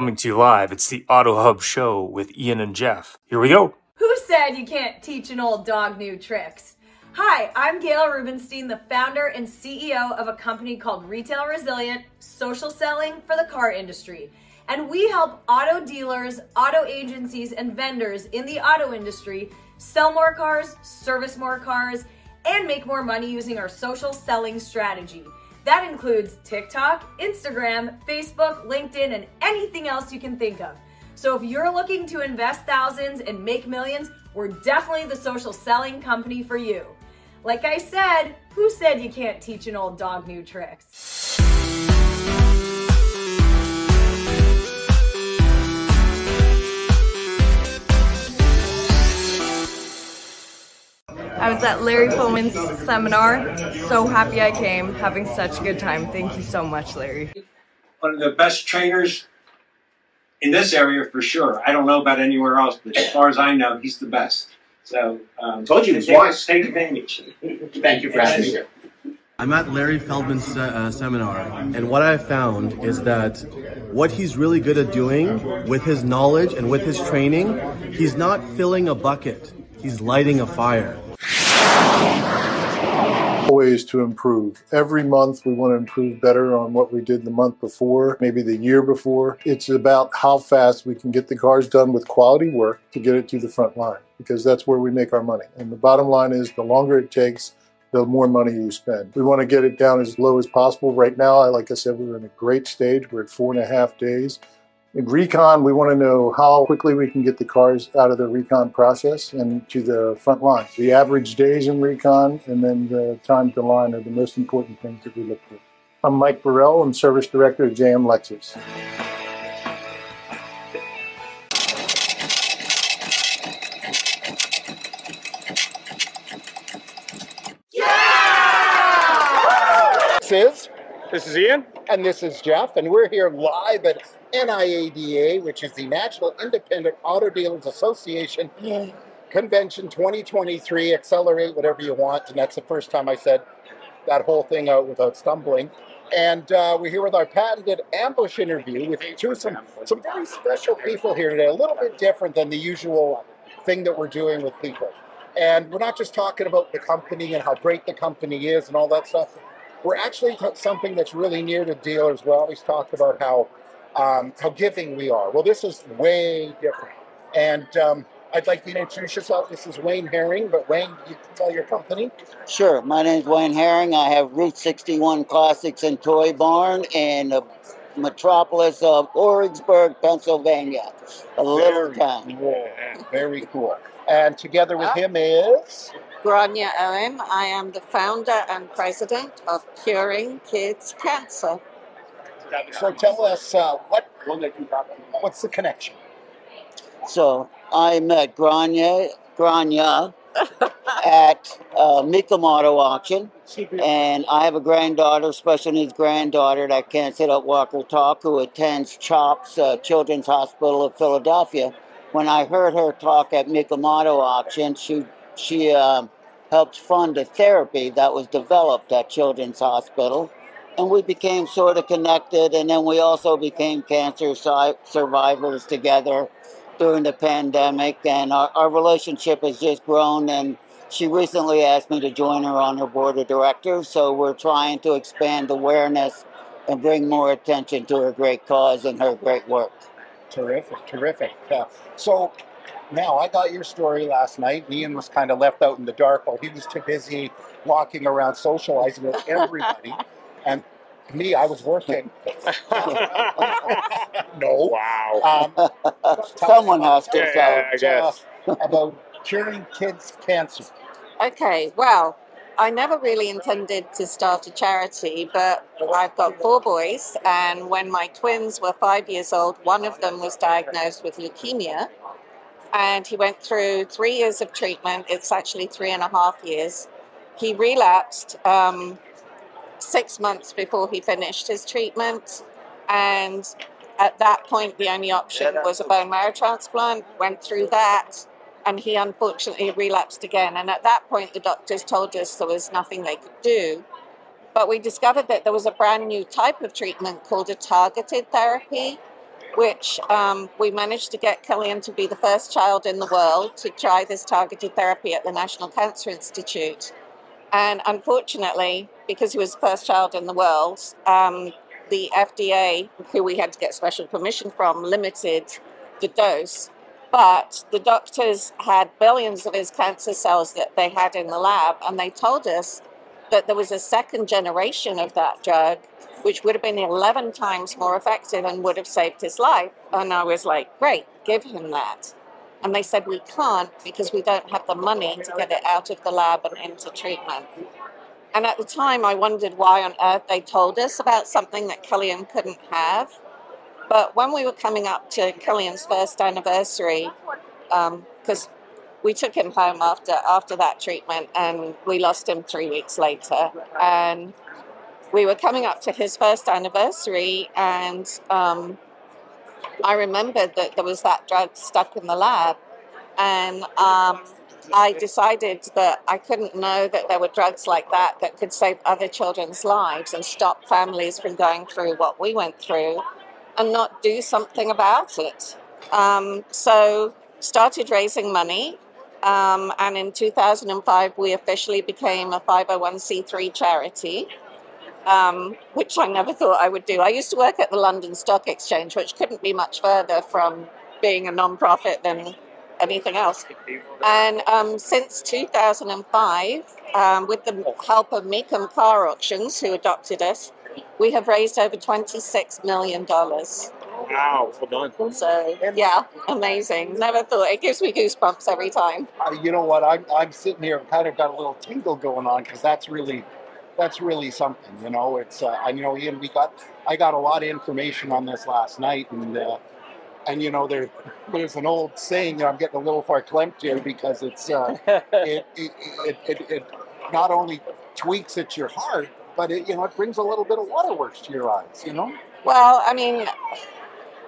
Coming to you live, it's the Auto Hub Show with Ian and Jeff. Here we go. Who said you can't teach an old dog new tricks? Hi, I'm Gail Rubenstein, the founder and CEO of a company called Retail Resilient Social Selling for the Car Industry. And we help auto dealers, auto agencies, and vendors in the auto industry sell more cars, service more cars, and make more money using our social selling strategy. That includes TikTok, Instagram, Facebook, LinkedIn, and anything else you can think of. So if you're looking to invest thousands and make millions, we're definitely the social selling company for you. Like I said, who said you can't teach an old dog new tricks? I was at Larry Pullman's seminar. So happy I came, having such a good time. Thank you so much, Larry. One of the best trainers in this area for sure. I don't know about anywhere else, but as far as I know, he's the best. So, um, Told you take, twice. take advantage. Thank you for having me here. I'm at Larry Feldman's uh, seminar, and what I found is that what he's really good at doing with his knowledge and with his training, he's not filling a bucket, he's lighting a fire. Ways to improve. Every month we want to improve better on what we did the month before, maybe the year before. It's about how fast we can get the cars done with quality work to get it to the front line because that's where we make our money. And the bottom line is the longer it takes, the more money you spend. We want to get it down as low as possible. Right now, I like I said, we're in a great stage. We're at four and a half days. In recon, we want to know how quickly we can get the cars out of the recon process and to the front line. The average days in recon and then the time to line are the most important things that we look for. I'm Mike Burrell. I'm Service Director at JM Lexus. Yeah! This is, This is Ian. and this is Jeff, and we're here live at NIADA, which is the National Independent Auto Dealers Association Convention 2023. Accelerate whatever you want, and that's the first time I said that whole thing out without stumbling. And uh, we're here with our patented ambush interview with two some some very special people here today. A little bit different than the usual thing that we're doing with people. And we're not just talking about the company and how great the company is and all that stuff. We're actually t- something that's really near to dealers. We always talk about how um, how giving we are. Well, this is way different. And um, I'd like you to introduce yourself. This is Wayne Herring, but Wayne, you can tell your company. Sure. My name is Wayne Herring. I have Route 61 Classics and Toy Barn in the metropolis of Orwigsburg, Pennsylvania, a little town. cool. Very cool. And together with him is Grainne Owen. I am the founder and president of Curing Kids Cancer. so tell us uh, what what's the connection? So I met Grainne, Grainne at uh, Mecum Auto auction, and I have a granddaughter, special needs granddaughter that can't sit up, walk, or talk, who attends CHOPS uh, Children's Hospital of Philadelphia. When I heard her talk at Mecum Auto auction, she she um helped fund a therapy that was developed at Children's Hospital, and we became sort of connected. And then we also became cancer si- survivors together during the pandemic, and our, our relationship has just grown. And she recently asked me to join her on her board of directors, so we're trying to expand awareness and bring more attention to her great cause and her great work. Terrific, terrific. Yeah. So now I got your story last night. Ian was kind of left out in the dark while he was too busy walking around socializing with everybody. and me, I was working. no. Wow. Um, Someone has to. Yeah, yeah, I guess. uh, about curing kids' cancer. Okay, well, I never really intended to start a charity, but I've got four boys, and when my twins were five years old, one of them was diagnosed with leukemia, and he went through three years of treatment. It's actually three and a half years. He relapsed um, six months before he finished his treatment, and at that point, the only option was a bone marrow transplant. Went through that, and he unfortunately relapsed again. And at that point, the doctors told us there was nothing they could do. But we discovered that there was a brand new type of treatment called a targeted therapy. Which um, we managed to get Killian to be the first child in the world to try this targeted therapy at the National Cancer Institute. And unfortunately, because he was the first child in the world, um, the FDA, who we had to get special permission from, limited the dose. But the doctors had billions of his cancer cells that they had in the lab, and they told us that there was a second generation of that drug, which would have been 11 times more effective and would have saved his life. And I was like, great, give him that. And they said, we can't because we don't have the money to get it out of the lab and into treatment. And at the time, I wondered why on earth they told us about something that Killian couldn't have. But when we were coming up to Killian's first anniversary, because um, we took him home after after that treatment, and we lost him three weeks later, and we were coming up to his first anniversary, and um, I remembered that there was that drug stuck in the lab, and um, I decided that I couldn't know that there were drugs like that that could save other children's lives and stop families from going through what we went through and not do something about it. Um, so started raising money. Um, and in 2005, we officially became a 501c3 charity, um, which I never thought I would do. I used to work at the London Stock Exchange, which couldn't be much further from being a non-profit than anything else. And um, since 2005, um, with the help of Mecum Car Auctions, who adopted us, we have raised over $26 million. Wow, well done. So, yeah, amazing. Never thought. It gives me goosebumps every time. Uh, you know what? I'm, I'm sitting here and kind of got a little tingle going on because that's really that's really something. You know, it's uh, I know Ian. We got I got a lot of information on this last night, and uh, and you know there there's an old saying that I'm getting a little far verklempt here because it's uh, it, it, it, it, it not only tweaks at your heart, but it you know it brings a little bit of waterworks to your eyes. You know. Well, I mean,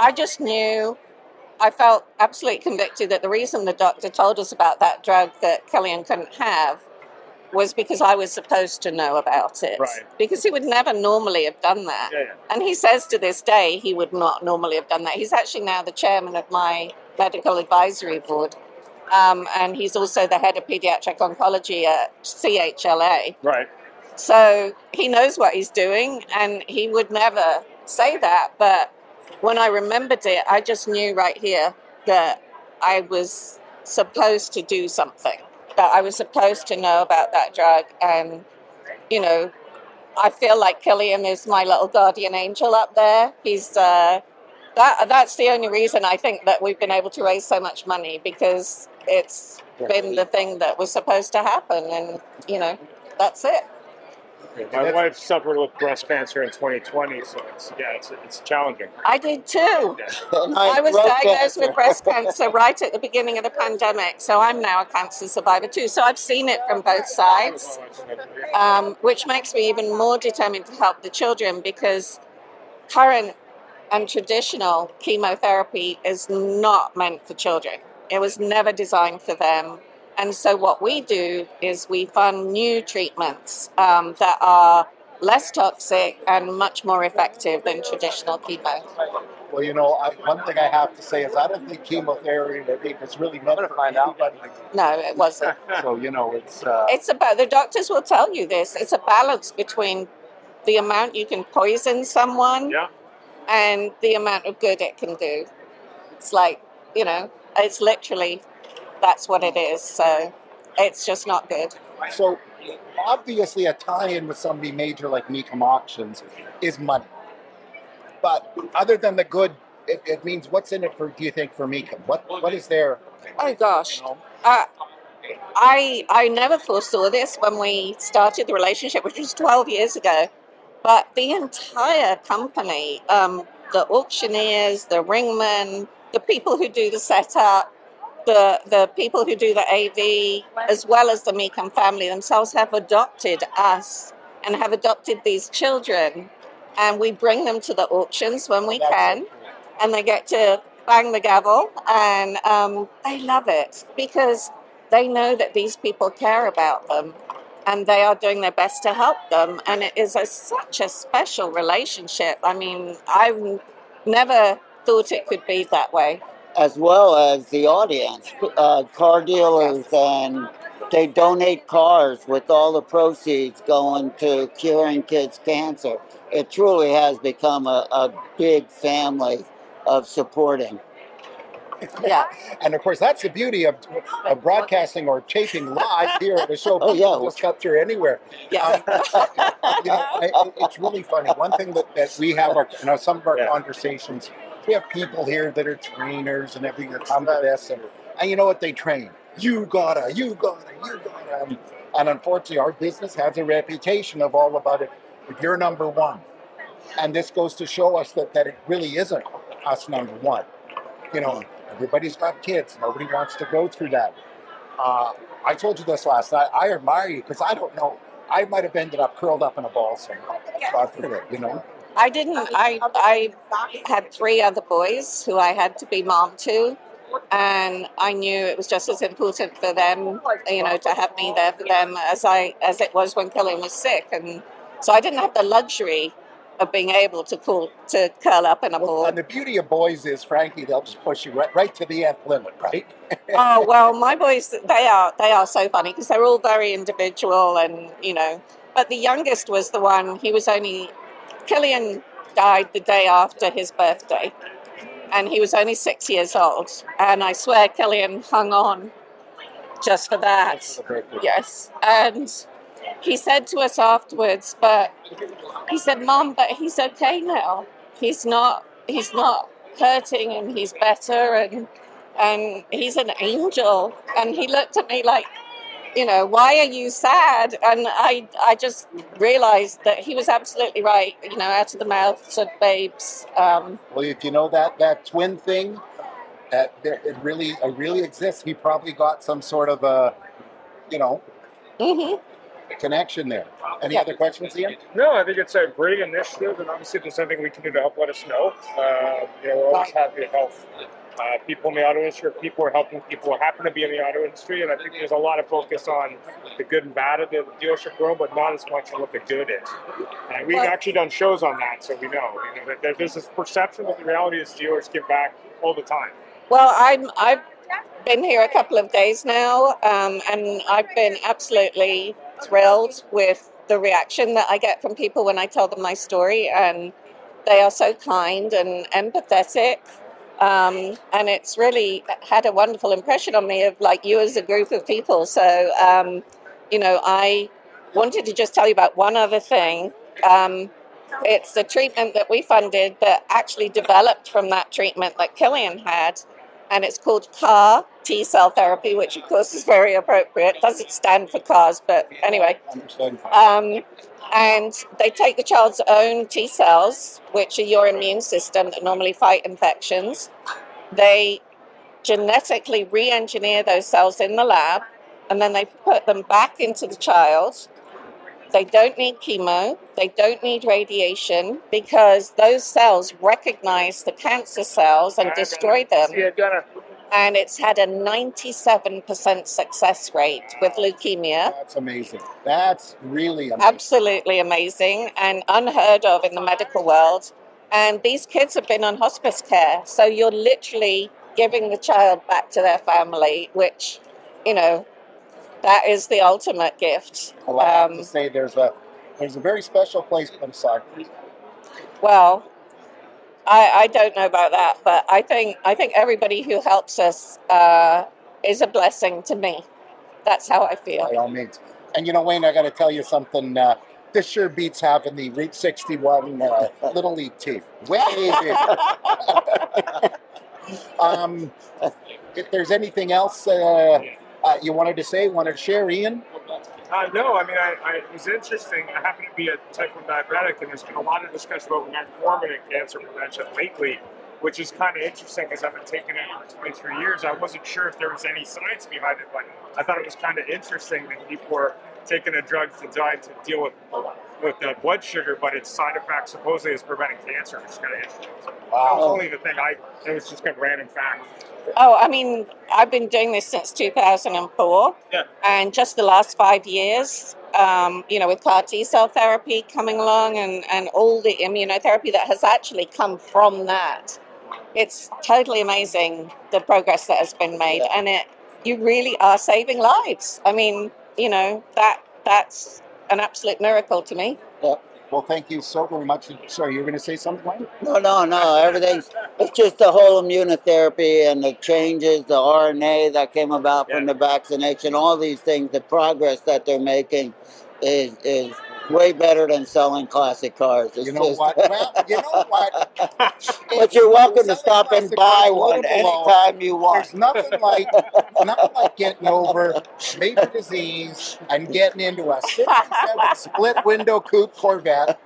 I just knew. I felt absolutely convicted that the reason the doctor told us about that drug that Killian couldn't have was because I was supposed to know about it. Right. Because he would never normally have done that. Yeah, yeah. And he says to this day he would not normally have done that. He's actually now the chairman of my medical advisory board. Um, and he's also the head of pediatric oncology at CHLA. Right. So he knows what he's doing, and he would never say that. But when I remembered it, I just knew right here that I was supposed to do something, that I was supposed to know about that drug. And, you know, I feel like Killian is my little guardian angel up there. He's, uh, that, that's the only reason I think that we've been able to raise so much money because it's been the thing that was supposed to happen. And, you know, that's it. My wife suffered with breast cancer in 2020, so it's yeah, it's it's challenging. I did too. And I was diagnosed cancer. with breast cancer right at the beginning of the pandemic, so I'm now a cancer survivor too. So I've seen it from both sides, um, which makes me even more determined to help the children because current and traditional chemotherapy is not meant for children. It was never designed for them. And so what we do is we fund new treatments um, that are less toxic and much more effective than traditional chemo. Well, you know, I, one thing I have to say is I don't think chemotherapy was really meant for anybody. No, it wasn't. So you know, it's uh, It's about the doctors will tell you this. It's a balance between the amount you can poison someone Yeah. and the amount of good it can do. It's like, you know, it's literally that's what it is. So it's just not good. so obviously a tie-in with somebody major like Mecum Auctions is money. But other than the good, it, it means what's in it for? Do you think for Mecum? What what is there? Oh gosh. Uh, I I never foresaw this when we started the relationship, which was 12 years ago. But the entire company, um, the auctioneers, the ringmen, the people who do the setup, the the people who do the AV, as well as the Mecum family themselves, have adopted us and have adopted these children, and we bring them to the auctions when we That's can it. and they get to bang the gavel and um, they love it because they know that these people care about them and they are doing their best to help them and it is a, such a special relationship i mean i've never thought it could be that way. As well as the audience, uh, car dealers, and they donate cars with all the proceeds going to curing kids' cancer. It truly has become a, a big family of supporting. Yeah. And of course, that's the beauty of, of broadcasting or taping live here at the show. Oh, yeah. People just cut through anywhere. Yeah. you know, I, I- it's really funny. One thing that, that we have, our, you know, some of our Yeah. conversations, we have people here that are trainers and everything that come to this, and, and you know what they train? You gotta, you gotta, you gotta. And, and unfortunately, our business has a reputation of all about it. But you're number one, and this goes to show us that, that it really isn't us number one. You know, everybody's got kids. Nobody wants to go through that. Uh, I told you this last night. I admire you because I don't know. I might have ended up curled up in a ball somewhere. God forbid, you know. I didn't. I I had three other boys who I had to be mom to, and I knew it was just as important for them, you know, to have me there for them as I as it was when Killian was sick, and so I didn't have the luxury of being able to call to curl up in a Well, ball. and the beauty of boys is, frankly, they'll just push you right, right to the end limit, right? oh well, my boys they are they are so funny because they're all very individual and you know. But the youngest was the one. He was only Killian died the day after his birthday, and he was only six years old. And I swear Killian hung on just for that. Yes, and he said to us afterwards, but he said, "Mom, but he's okay now. He's not. He's not hurting, and he's better, and and he's an angel." And he looked at me like, you know, why are you sad? And I, I just realized that he was absolutely right. You know, out of the mouths of babes. Um, Well, if you know that that twin thing, that there, it really it really exists. He probably got some sort of a, you know, mhm. connection there. Any Yeah. other questions, Ian? No, I think it's a great initiative, and obviously, if there's anything we can do to help, let us know. Uh, you know, we're always happy to help uh, people in the auto industry, people are helping people who happen to be in the auto industry. And I think there's a lot of focus on the good and bad of the dealership world, but not as much on what the good is. And we've Well- actually done shows on that, so we know. You know that- that there's this perception, but the reality is dealers give back all the time. Well, I'm I've been here a couple of days now, um, and I've been absolutely thrilled with the reaction that I get from people when I tell them my story, and they are so kind and empathetic. Um, and it's really had a wonderful impression on me of like you as a group of people. So, um, you know, I wanted to just tell you about one other thing. Um, it's the treatment that we funded that actually developed from that treatment that Killian had, and it's called CAR T cell therapy, which of course is very appropriate. Doesn't stand for CARS, but anyway. Um, and they take the child's own T cells, which are your immune system that normally fight infections. They genetically re engineer those cells in the lab, and then they put them back into the child. They don't need chemo, they don't need radiation because those cells recognize the cancer cells and destroy them and it's had a 97% success rate with leukemia. That's amazing. That's really amazing. Absolutely amazing and unheard of in the medical world. And these kids have been on hospice care, so you're literally giving the child back to their family, which, you know, that is the ultimate gift. Well, I have Um, to say, there's a there's a very special place for. Well, I, I don't know about that, but I think I think everybody who helps us uh, is a blessing to me. That's how I feel. by all means. And you know, Wayne, I got to tell you something. Uh, this sure beats having the Route 61 uh, Little League team. Way um, if there's anything else uh, uh, you wanted to say, wanted to share, Ian? Uh, no, I mean, I, I, it was interesting. I happen to be a type 1 diabetic, and there's been a lot of discussion about metformin and cancer prevention lately, which is kind of interesting because I've been taking it for 23 years. I wasn't sure if there was any science behind it, but I thought it was kind of interesting that people were taking a drug to die to deal with with uh, blood sugar, but its side effect supposedly is preventing cancer, which is kind of interesting. So That was only the thing. I it was just kind of random fact. Oh, I mean, I've been doing this since 2004, Yeah. and just the last five years, um, you know, with CAR T cell therapy coming along and, and all the immunotherapy that has actually come from that it's totally amazing the progress that has been made, and it you really are saving lives. I mean, you know that that's an absolute miracle to me. Yeah. Well, thank you so very much. Sorry, you were going to say something, Wayne? No, no, no. Everything's it's just the whole immunotherapy and the changes, the RNA that came about from the vaccination, all these things, the progress that they're making is is way better than selling classic cars. It's You know just- what? Well, you know what? but you're welcome to stop and buy one anytime you want. There's nothing like nothing like getting over major disease and getting into a 67 split window coupe Corvette.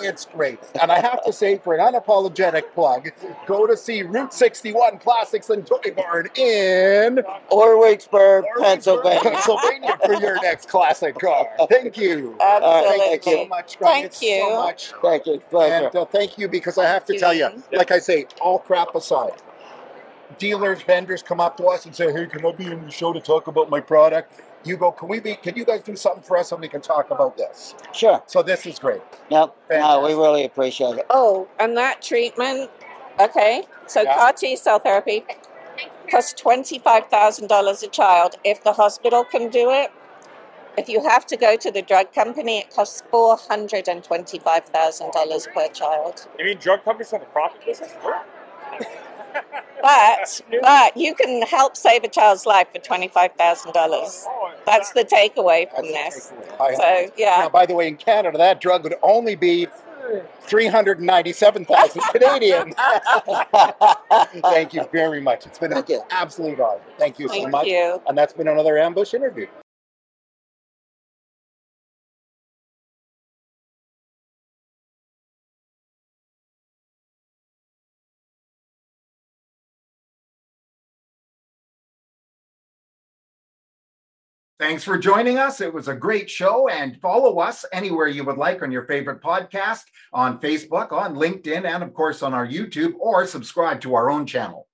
It's great. And I have to say, for an unapologetic plug, go to see Route 61 Classics and Toy Barn in Orwigsburg, Pennsylvania. Pennsylvania for your next classic car. Thank you. Absolutely. Thank you so much. Thank It's you. so much. Thank you. Pleasure. And uh, thank you because I have to tell you, like I say, all crap aside, dealers, vendors come up to us and say, "Hey, can I be in the show to talk about my product?" You go, "Can we be? Can you guys do something for us and we can talk about this?" Sure. So this is great. Yep. No, we really appreciate it. Oh, and that treatment, okay. So Yeah. CAR T cell therapy costs twenty-five thousand dollars a child. If the hospital can do it, if you have to go to the drug company, it costs four hundred and twenty-five thousand dollars per child. You mean drug companies have a profit business? But but you can help save a child's life for twenty-five thousand dollars. That's the takeaway from this. So yeah. Now, by the way, in Canada, that drug would only be. 397,000 Canadian. Thank you very much. It's been an absolute honor. Thank you so Thank much. you. And that's been another ambush interview. Thanks for joining us. It was a great show and follow us anywhere you would like on your favorite podcast, on Facebook, on LinkedIn, and of course on our YouTube or subscribe to our own channel.